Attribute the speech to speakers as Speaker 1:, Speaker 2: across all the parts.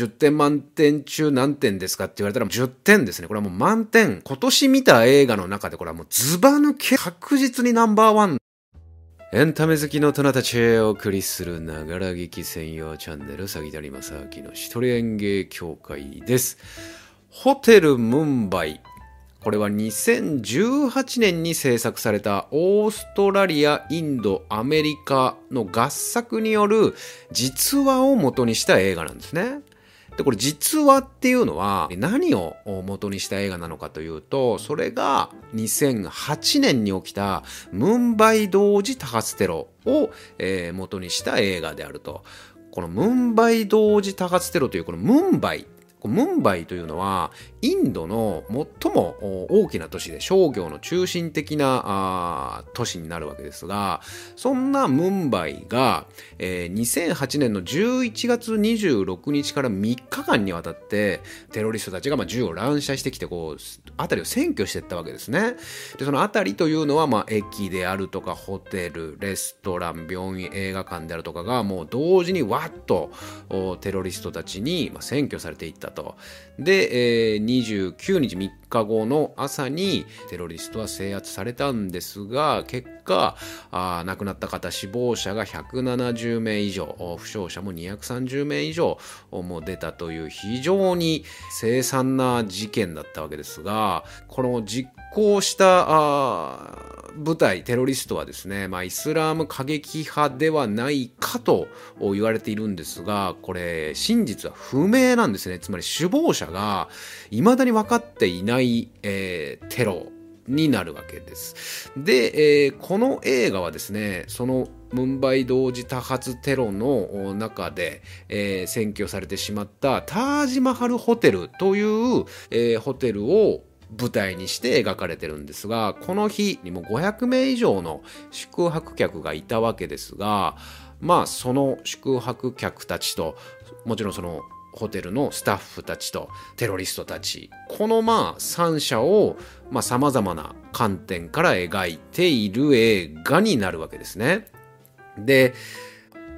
Speaker 1: 10点満点中何点ですかって言われたら10点ですね。これはもう満点。今年見た映画の中でこれはもうズバ抜け確実にナンバーワン。エンタメ好きの大人たちへお送りするながら劇専用チャンネル、詐欺谷正明の一人演芸協会です。ホテルムンバイ。これは2018年に制作されたオーストラリア、インド、アメリカの合作による実話を元にした映画なんですね。で、これ実話っていうのは何を元にした映画なのかというと、それが2008年に起きたムンバイ同時多発テロを、えー、元にした映画であると。このムンバイ同時多発テロというこのムンバイムンバイというのはインドの最も大きな都市で商業の中心的な都市になるわけですがそんなムンバイが、えー、2008年の11月26日から3日間にわたってテロリストたちがまあ銃を乱射してきてこう辺りを占拠していったわけですね。でその辺りというのはまあ駅であるとかホテルレストラン病院映画館であるとかがもう同時にわっとテロリストたちに占拠されていった。と。で、えー、29日3日後の朝にテロリストは制圧されたんですが、結果、あ亡くなった方、死亡者が170名以上、負傷者も230名以上も出たという非常に凄惨な事件だったわけですが、この実行したあ部隊、テロリストはですね、まあ、イスラーム過激派ではないかと言われているんですが、これ、真実は不明なんですね。つまり首謀者が未だに分かっていない、えー、テロになるわけです。で、えー、この映画はですね、そのムンバイ同時多発テロの中で、えー、占拠されてしまったタージマハルホテルという、えー、ホテルを舞台にして描かれてるんですがこの日にも500名以上の宿泊客がいたわけですがまあその宿泊客たちともちろんそのホテルのスタッフたちとテロリストたちこのまあ3者をさまざ、まな観点から描いている映画になるわけですね。で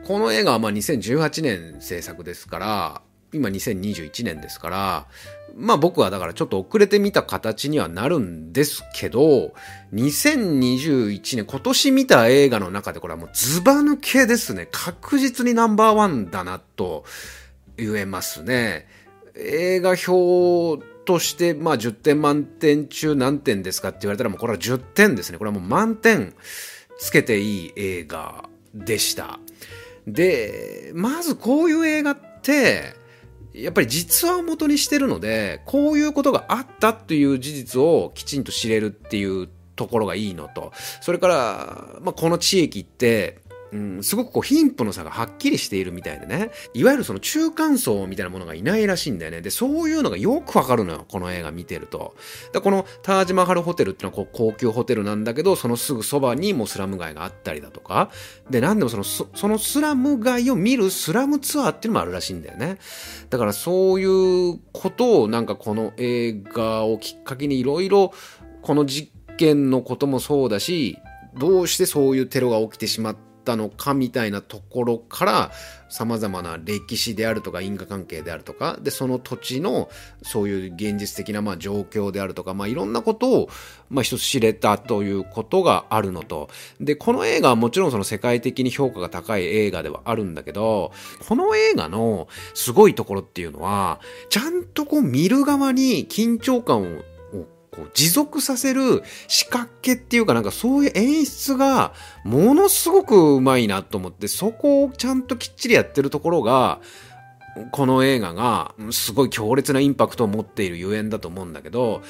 Speaker 1: この映画はまあ2018年制作ですから今2021年ですから、まあ僕はだからちょっと遅れてみた形にはなるんですけど、2021年、今年見た映画の中でこれはもうズバ抜けですね。確実にナンバーワンだなと言えますね。映画表として、まあ10点満点中何点ですかって言われたらもうこれは10点ですね。これはもう満点つけていい映画でした。で、まずこういう映画って、やっぱり実話を元にしてるので、こういうことがあったっていう事実をきちんと知れるっていうところがいいのと、それから、まあ、この地域って、うん、すごくこう貧富の差がはっきりしているみたいでね、いわゆるその中間層みたいなものがいないらしいんだよね。で、そういうのがよくわかるのよ、この映画見てると。だこのタージマハルホテルっていうのはこう高級ホテルなんだけど、そのすぐそばにもうスラム街があったりだとか、で、なんでもその、そのスラム街を見るスラムツアーっていうのもあるらしいんだよね。だからそういうことをなんかこの映画をきっかけにいろいろこの実験のこともそうだし、どうしてそういうテロが起きてしまったったのかみたいなところから様々な歴史であるとか因果関係であるとかでその土地のそういう現実的なまあ状況であるとか、まあ、いろんなことをまあ一つ知れたということがあるのと。でこの映画はもちろんその世界的に評価が高い映画ではあるんだけどこの映画のすごいところっていうのはちゃんとこう見る側に緊張感をこう持続させる仕掛けっていうかなんかそういう演出がものすごくうまいなと思ってそこをちゃんときっちりやってるところがこの映画がすごい強烈なインパクトを持っているゆえんだと思うんだけど、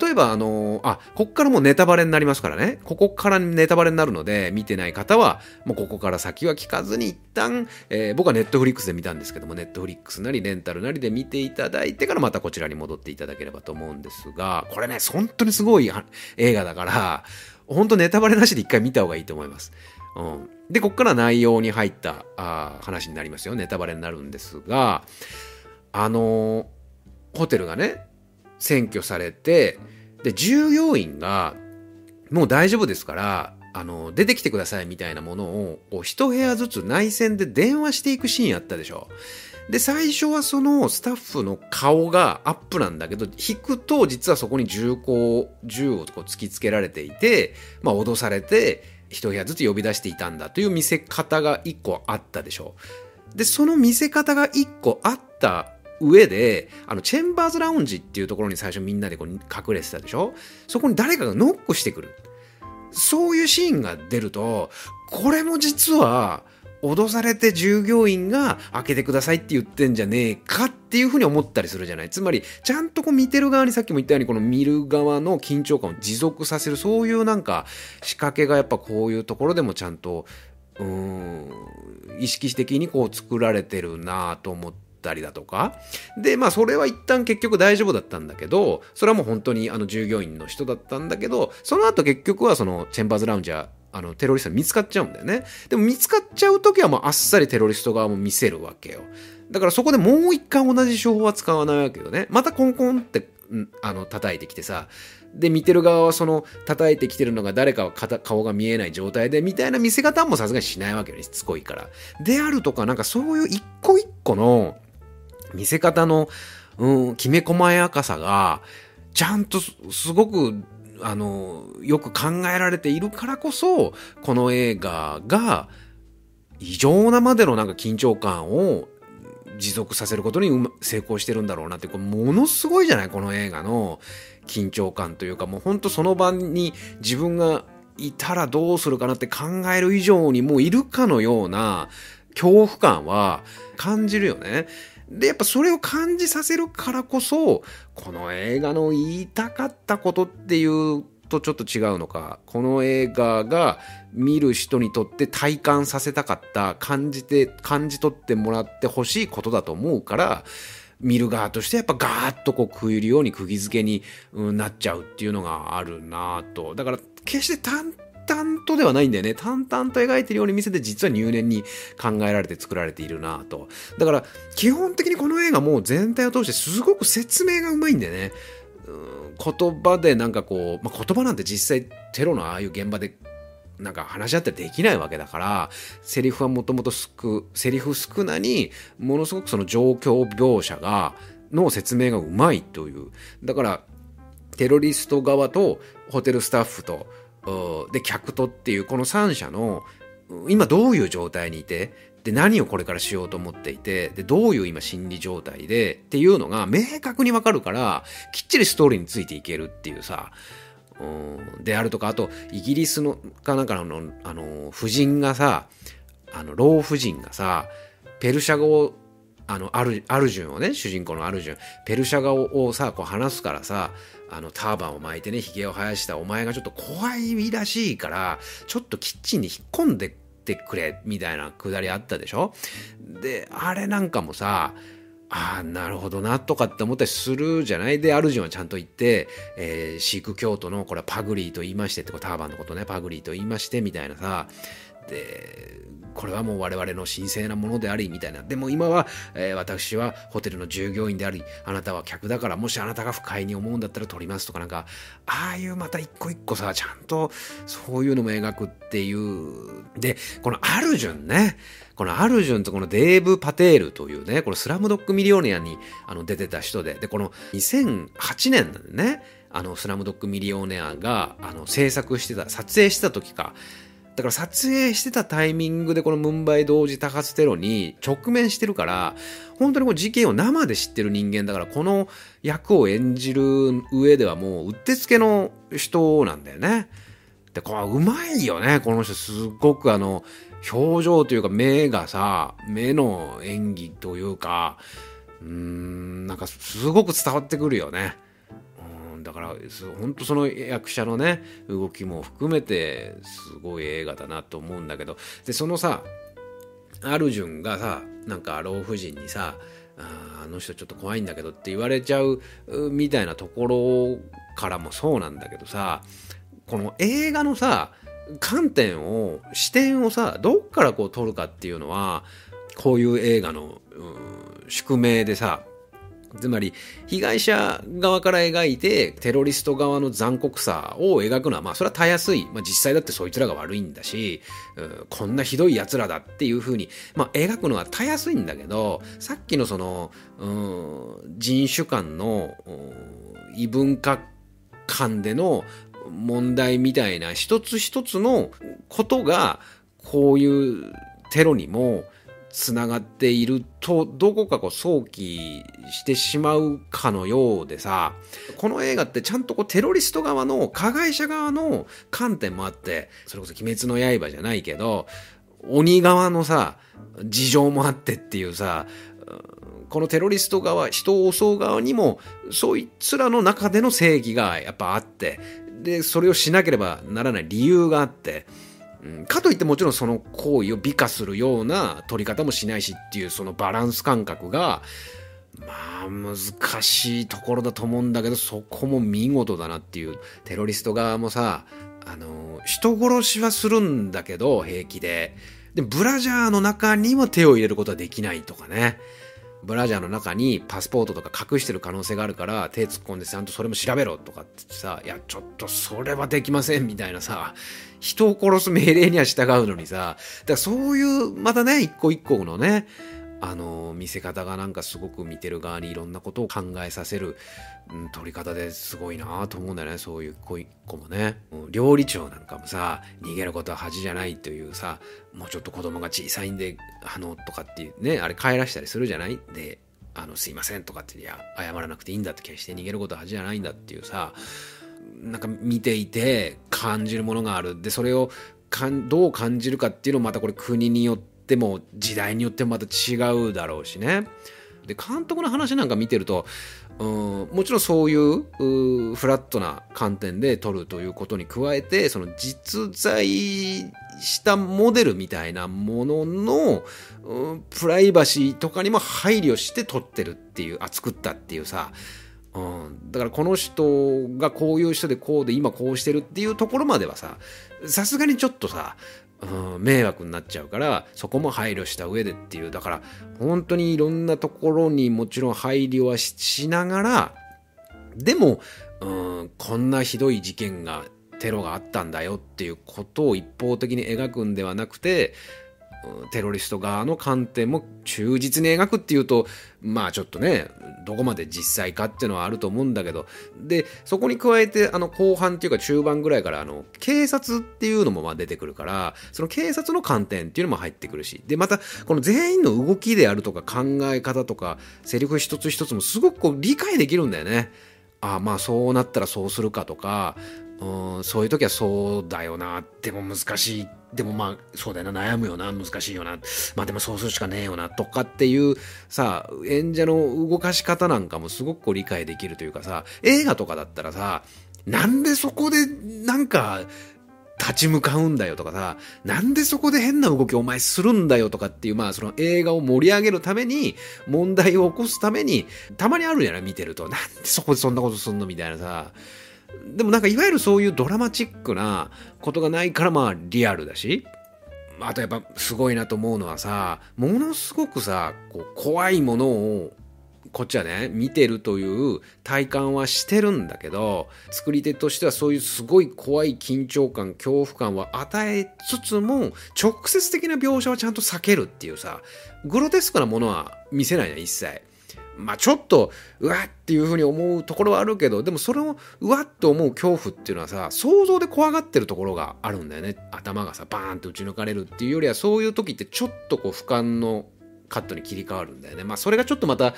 Speaker 1: 例えばあの、あ、こっからもうネタバレになりますからね。ここからネタバレになるので、見てない方は、もうここから先は聞かずに一旦、えー、僕はネットフリックスで見たんですけども、ネットフリックスなりレンタルなりで見ていただいてからまたこちらに戻っていただければと思うんですが、これね、本当にすごい映画だから、本当ネタバレなしで一回見た方がいいと思います。うん。で、こっから内容に入ったあ話になりますよ。ネタバレになるんですが、あのー、ホテルがね、占拠されて、で、従業員が、もう大丈夫ですから、あの、出てきてくださいみたいなものを、こう、一部屋ずつ内線で電話していくシーンあったでしょ。で、最初はそのスタッフの顔がアップなんだけど、引くと実はそこに銃口、銃をこう突きつけられていて、まあ脅されて、一部屋ずつ呼び出していたんだという見せ方が一個あったでしょう。で、その見せ方が一個あった上で、あの、チェンバーズラウンジっていうところに最初みんなでこう隠れてたでしょ？そこに誰かがノックしてくる。そういうシーンが出ると、これも実は、脅されて従業員が開けてくださいって言ってんじゃねえかっていうふうに思ったりするじゃない。つまり、ちゃんとこう見てる側にさっきも言ったようにこの見る側の緊張感を持続させる、そういうなんか仕掛けがやっぱこういうところでもちゃんと、うん、意識的にこう作られてるなと思って、たりだとか。で、まあそれは一旦結局大丈夫だったんだけど、それはもう本当にあの従業員の人だったんだけど、その後結局はそのチェンバーズラウンジはあのテロリストに見つかっちゃうんだよね。でも見つかっちゃう時はもうあっさりテロリスト側も見せるわけよ。だからそこでもう一回同じ手法は使わないわけよね。またコンコンって、あの、叩いてきてさ、で、見てる側はその叩いてきてるのが誰かは顔が見えない状態で、みたいな見せ方もさすがにしないわけよね。しつこいから。であるとか、なんかそういう一個一個の、見せ方の、うん、きめ細やかさが、ちゃんとすごく、あの、よく考えられているからこそ、この映画が、異常なまでのなんか緊張感を持続させることに成功してるんだろうなって、これものすごいじゃないこの映画の緊張感というか、もうほんとその場に自分がいたらどうするかなって考える以上にもういるかのような恐怖感は感じるよね。で、やっぱそれを感じさせるからこそ、この映画の言いたかったことっていうとちょっと違うのか、この映画が見る人にとって体感させたかった、感じて、感じ取ってもらってほしいことだと思うから、見る側としてやっぱガーッとこう食いるように釘付けになっちゃうっていうのがあるなと。だから決して淡々とではないんだよね。淡々と描いてるように見せて実は入念に考えられて作られているなと。だから基本的にこの映画も全体を通してすごく説明がうまいんだよね。言葉でなんかこう、まあ、言葉なんて実際テロのああいう現場でなんか話し合ってできないわけだから、セリフはもともと少、セリフ少なに、ものすごくその状況描写が、の説明がうまいという。だから、テロリスト側とホテルスタッフとで客とっていうこの3社の今どういう状態にいてで何をこれからしようと思っていてでどういう今心理状態でっていうのが明確にわかるからきっちりストーリーについていけるっていうさであるとかあとイギリスのかなんかのあの夫人がさあの老婦人がさペルシャ語をあのアルアルジュンをね主人公のアルジュンペルシャ語をさこう話すからさあの、ターバンを巻いてね、髭を生やしたお前がちょっと怖いらしいから、ちょっとキッチンに引っ込んでってくれ、みたいなくだりあったでしょ？で、あれなんかもさ、ああ、なるほどな、とかって思ったりするじゃない？で、アルジンはちゃんと言って、えー、シーク教徒の、これはパグリーと言いましてって、ターバンのことね、パグリーと言いまして、みたいなさ、で、これはもう我々の神聖なものであり、みたいな。でも今は、えー、私はホテルの従業員であり、あなたは客だから、もしあなたが不快に思うんだったら取りますとかなんか、ああいうまた一個一個さ、ちゃんとそういうのも描くっていう。で、このアルジュンね、このアルジュンとこのデーブ・パテールというね、このスラムドッグミリオネアにあの出てた人で、で、この2008年なんでね、あの、スラムドッグミリオネアが、あの、制作してた、撮影してた時か、だから撮影してたタイミングでこのムンバイ同時多発テロに直面してるから、本当にこう事件を生で知ってる人間だから、この役を演じる上ではもううってつけの人なんだよね。で、これうまいよね、この人。すっごくあの、表情というか目がさ、目の演技というか、うーん、なんかすごく伝わってくるよね。だから本当その役者のね動きも含めてすごい映画だなと思うんだけどでそのさアルジュンがさなんか老婦人にさあの人ちょっと怖いんだけどって言われちゃうみたいなところからもそうなんだけどさこの映画のさ観点を視点をさどっからこう撮るかっていうのはこういう映画の宿命でさつまり、被害者側から描いて、テロリスト側の残酷さを描くのは、まあ、それはたやすい。まあ、実際だってそいつらが悪いんだし、うん、こんなひどい奴らだっていう風に、まあ、描くのはたやすいんだけど、さっきのその、うん、人種間の、異文化間での問題みたいな一つ一つのことが、こういうテロにも、つながっていると、どこかこう想起してしまうかのようでさ、この映画ってちゃんとこうテロリスト側の、加害者側の観点もあって、それこそ鬼滅の刃じゃないけど、鬼側のさ、事情もあってっていうさ、このテロリスト側、人を襲う側にも、そいつらの中での正義がやっぱあって、で、それをしなければならない理由があって、うん、かといってもちろんその行為を美化するような取り方もしないしっていうそのバランス感覚が、まあ難しいところだと思うんだけど、そこも見事だなっていう。テロリスト側もさ、あの、人殺しはするんだけど、平気で。で、ブラジャーの中にも手を入れることはできないとかね。ブラジャーの中にパスポートとか隠してる可能性があるから手突っ込んでちゃんとそれも調べろとかってさ、いや、ちょっとそれはできませんみたいなさ、人を殺す命令には従うのにさ、だからそういう、またね、一個一個のね、あの、見せ方がなんかすごく見てる側にいろんなことを考えさせる、うん、撮り方ですごいなと思うんだよね、そういう子一個もね。料理長なんかもさ、逃げることは恥じゃないというさ、もうちょっと子供が小さいんで、あの、とかっていうね、あれ帰らしたりするじゃない？で、あの、すいませんとかって、いや、謝らなくていいんだって決して逃げることは恥じゃないんだっていうさ、なんか見ていて感じるものがある。で、それをかんどう感じるかっていうのもまたこれ国によっても時代によってもまた違うだろうしね。で、監督の話なんか見てると、うん、もちろんそういうフラットな観点で撮るということに加えて、その実在したモデルみたいなものの、プライバシーとかにも配慮して撮ってるっていう、あ、作ったっていうさ、うん、だからこの人がこういう人でこうで今こうしてるっていうところまではささすがにちょっとさ、うん、迷惑になっちゃうからそこも配慮した上でっていう。だから本当にいろんなところにもちろん配慮はしながらでも、うん、こんなひどい事件がテロがあったんだよっていうことを一方的に描くんではなくてテロリスト側の観点も忠実に描くっていうと、まあちょっとね、どこまで実際かっていうのはあると思うんだけど、で、そこに加えて、あの後半っていうか中盤ぐらいから、あの、警察っていうのもまあ出てくるから、その警察の観点っていうのも入ってくるし、で、また、この全員の動きであるとか考え方とか、セリフ一つ一つもすごくこう理解できるんだよね。ああまあそうなったらそうするかとか、うん、そういう時はそうだよな。でも難しい。でもまあ、そうだよな。悩むよな。難しいよな。まあでもそうするしかねえよな。とかっていうさ、演者の動かし方なんかもすごく理解できるというかさ、映画とかだったらさ、なんでそこでなんか、立ち向かうんだよとかさ、なんでそこで変な動きお前するんだよとかっていう、まあその映画を盛り上げるために、問題を起こすために、たまにあるじゃない見てると。なんでそこでそんなことすんのみたいなさ。でもなんかいわゆるそういうドラマチックなことがないからまあリアルだし、あとやっぱすごいなと思うのはさ、ものすごくさ、こう怖いものをこっちはね、見てるという体感はしてるんだけど、作り手としてはそういうすごい怖い緊張感、恐怖感は与えつつも、直接的な描写はちゃんと避けるっていうさ、グロテスクなものは見せないね、一切。まあちょっと、うわっていうふうに思うところはあるけど、でもそれをうわっと思う恐怖っていうのはさ、想像で怖がってるところがあるんだよね。頭がさ、バーンと打ち抜かれるっていうよりは、そういう時ってちょっとこう俯瞰のカットに切り替わるんだよね。まあそれがちょっとまた、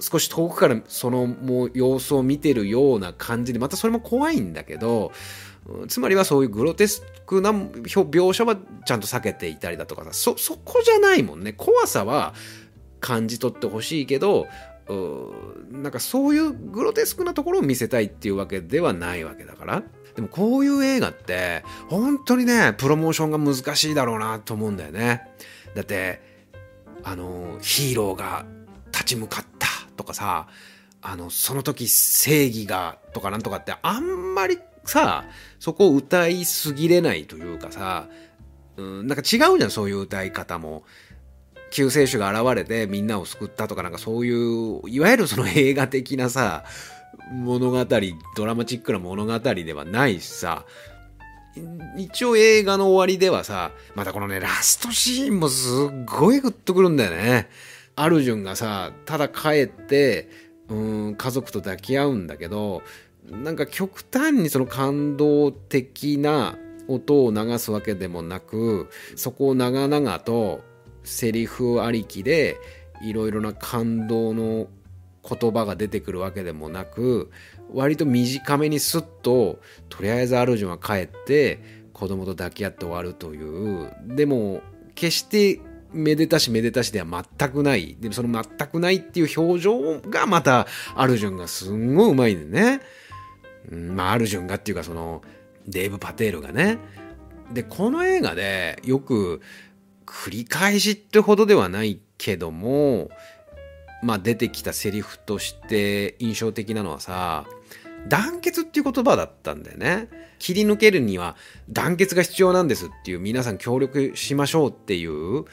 Speaker 1: 少し遠くからそのもう様子を見てるような感じで、またそれも怖いんだけど、つまりはそういうグロテスクな描写はちゃんと避けていたりだとかさ、そ、そこじゃないもんね。怖さは、感じ取ってほしいけどなんかそういうグロテスクなところを見せたいっていうわけではないわけだから。でもこういう映画って本当にねプロモーションが難しいだろうなと思うんだよね。だってあのヒーローが立ち向かったとかさあのその時正義がとかなんとかってあんまりさそこを歌いすぎれないというかさ、うん、なんか違うじゃんそういう歌い方も。救世主が現れてみんなを救ったとかなんかそういういわゆるその映画的なさ物語ドラマチックな物語ではないしさ。一応映画の終わりではさまたこのねラストシーンもすっごいグッとくるんだよね。アルジュンがさただ帰ってうん家族と抱き合うんだけどなんか極端にその感動的な音を流すわけでもなくそこを長々とセリフありきでいろいろな感動の言葉が出てくるわけでもなく割と短めにスッととりあえずアルジュンは帰って子供と抱き合って終わるという。でも決してめでたしめでたしでは全くない。でもその全くないっていう表情がまたアルジュンがすんごいうまいんだよね、うん、まあアルジュンがっていうかそのデーブ・パテールがね。でこの映画でよく繰り返しってほどではないけどもまあ出てきたセリフとして印象的なのはさ団結っていう言葉だったんだよね。切り抜けるには団結が必要なんですっていう皆さん協力しましょうっていう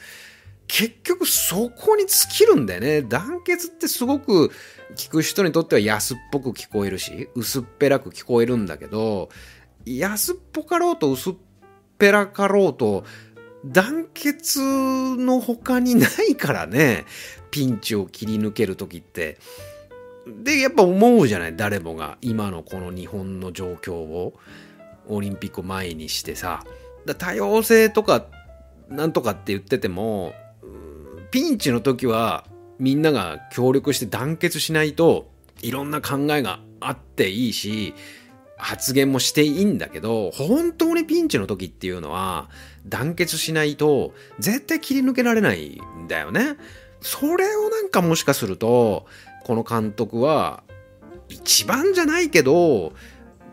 Speaker 1: 結局そこに尽きるんだよね。団結ってすごく聞く人にとっては安っぽく聞こえるし薄っぺらく聞こえるんだけど安っぽかろうと薄っぺらかろうと団結の他にないからねピンチを切り抜ける時って。でやっぱ思うじゃない誰もが今のこの日本の状況をオリンピックを前にしてさ。多様性とかなんとかって言っててもピンチの時はみんなが協力して団結しないといろんな考えがあっていいし発言もしていいんだけど本当にピンチの時っていうのは団結しないと絶対切り抜けられないんだよね。それをなんかもしかするとこの監督は一番じゃないけど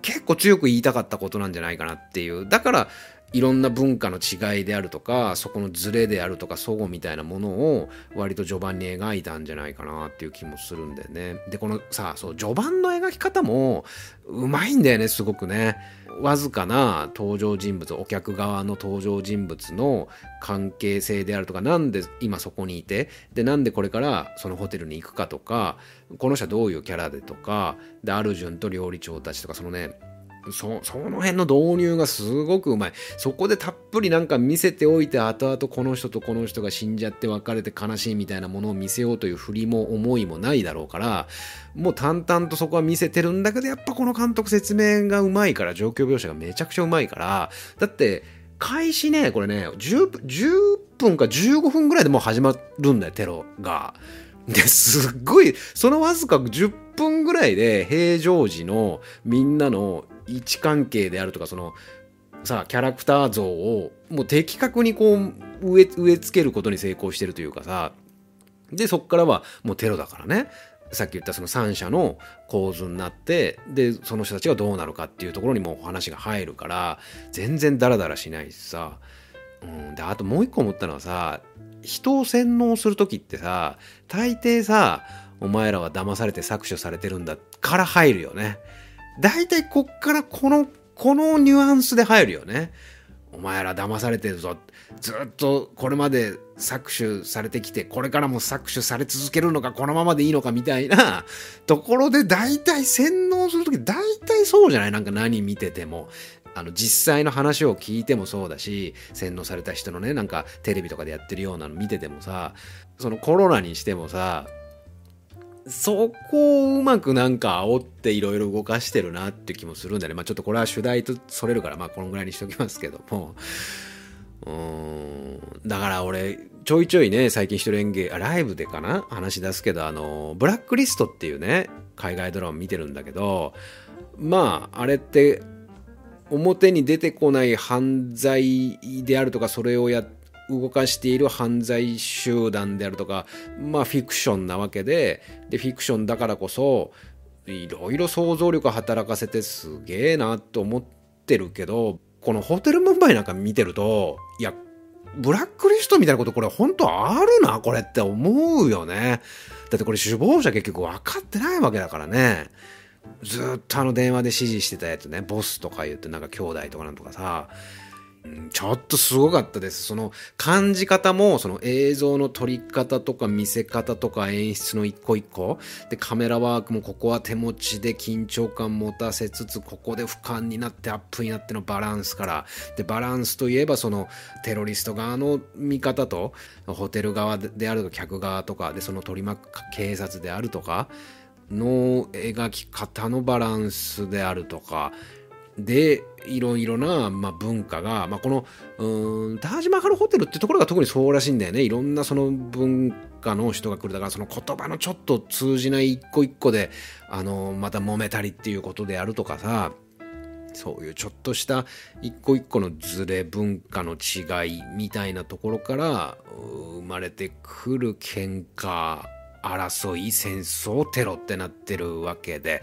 Speaker 1: 結構強く言いたかったことなんじゃないかなっていう。だからいろんな文化の違いであるとかそこのズレであるとか齟齬みたいなものを割と序盤に描いたんじゃないかなっていう気もするんだよね。でこのさそう序盤の描き方もうまいんだよねすごくね。わずかな登場人物お客側の登場人物の関係性であるとかなんで今そこにいてでなんでこれからそのホテルに行くかとかこの人はどういうキャラでとかでアルジュンと料理長たちとかそのねそその辺の導入がすごくうまいそこでたっぷりなんか見せておいて後々この人とこの人が死んじゃって別れて悲しいみたいなものを見せようという振りも思いもないだろうからもう淡々とそこは見せてるんだけどやっぱこの監督説明がうまいから状況描写がめちゃくちゃうまいからだって開始ねこれね 10, 10分か15分ぐらいでもう始まるんだよテロが。ですっごいそのわずか10分ぐらいで平常時のみんなの位置関係であるとかそのさキャラクター像をもう的確にこう植え植え付けることに成功してるというかさでそっからはもうテロだからねさっき言ったその三者の構図になってでその人たちがどうなるかっていうところにも話が入るから全然ダラダラしないしさ、うん、であともう一個思ったのはさ人を洗脳する時ってさ大抵さお前らは騙されて搾取されてるんだから入るよね。大体こっからこの、このニュアンスで入るよね。お前ら騙されてるぞ。ずっとこれまで搾取されてきて、これからも搾取され続けるのか、このままでいいのかみたいな ところで大体洗脳するとき、大体そうじゃない？なんか何見てても。あの実際の話を聞いてもそうだし洗脳された人のねなんかテレビとかでやってるようなの見ててもさそのコロナにしてもさそこをうまくなんか煽っていろいろ動かしてるなって気もするんだね。まあちょっとこれは主題とそれるから、まあこのぐらいにしときますけども。うーん。だから俺、ちょいちょいね、最近一人演芸、ライブでかな？話し出すけど、あの、ブラックリストっていうね、海外ドラマ見てるんだけど、まあ、あれって、表に出てこない犯罪であるとか、それをやって、動かしている犯罪集団であるとか、まあフィクションなわけで、で、フィクションだからこそ、いろいろ想像力働かせてすげえなと思ってるけど、このホテルムンバイなんか見てると、いや、ブラックリストみたいなことこれ本当あるなこれって思うよね。だってこれ首謀者結局分かってないわけだからね。ずっとあの電話で指示してたやつね、ボスとか言ってなんか兄弟とかなんとかさ、ちょっとすごかったです。その感じ方も、その映像の撮り方とか見せ方とか演出の一個一個。で、カメラワークもここは手持ちで緊張感持たせつつ、ここで俯瞰になってアップになってのバランスから。で、バランスといえばそのテロリスト側の見方と、ホテル側であると客側とか、で、その取り巻く警察であるとか、の描き方のバランスであるとか、で、いろいろな、まあ、文化が、まあ、この、うん、タージマハルホテルってところが特にそうらしいんだよね。いろんなその文化の人が来る。だからその言葉のちょっと通じない一個一個で、あの、また揉めたりっていうことであるとかさ、そういうちょっとした一個一個のズレ文化の違いみたいなところから生まれてくる喧嘩、争い、戦争、テロってなってるわけで、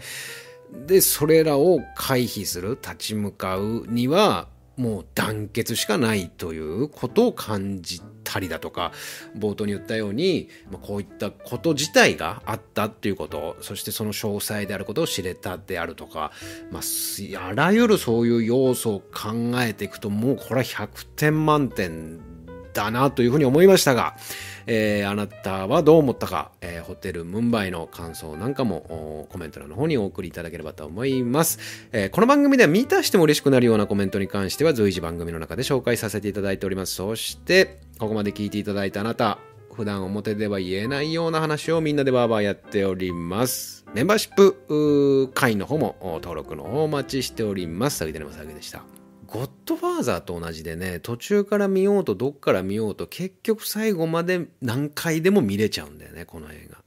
Speaker 1: で、それらを回避する、立ち向かうには、もう団結しかないということを感じたりだとか、冒頭に言ったように、こういったこと自体があったっていうこと、そしてその詳細であることを知れたであるとか、まあ、あらゆるそういう要素を考えていくと、もうこれは100点満点だなというふうに思いましたが、えー、あなたはどう思ったか、えー、ホテルムンバイの感想なんかもコメント欄の方にお送りいただければと思います、えー、この番組では見たしても嬉しくなるようなコメントに関しては随時番組の中で紹介させていただいておりますそしてここまで聞いていただいたあなた普段表では言えないような話をみんなでバーバーやっております。メンバーシップ会員の方も登録の方お待ちしております。さぎてのまさぎでした。ゴッドファーザーと同じでね、途中から見ようとどっから見ようと結局最後まで何回でも見れちゃうんだよね、この映画。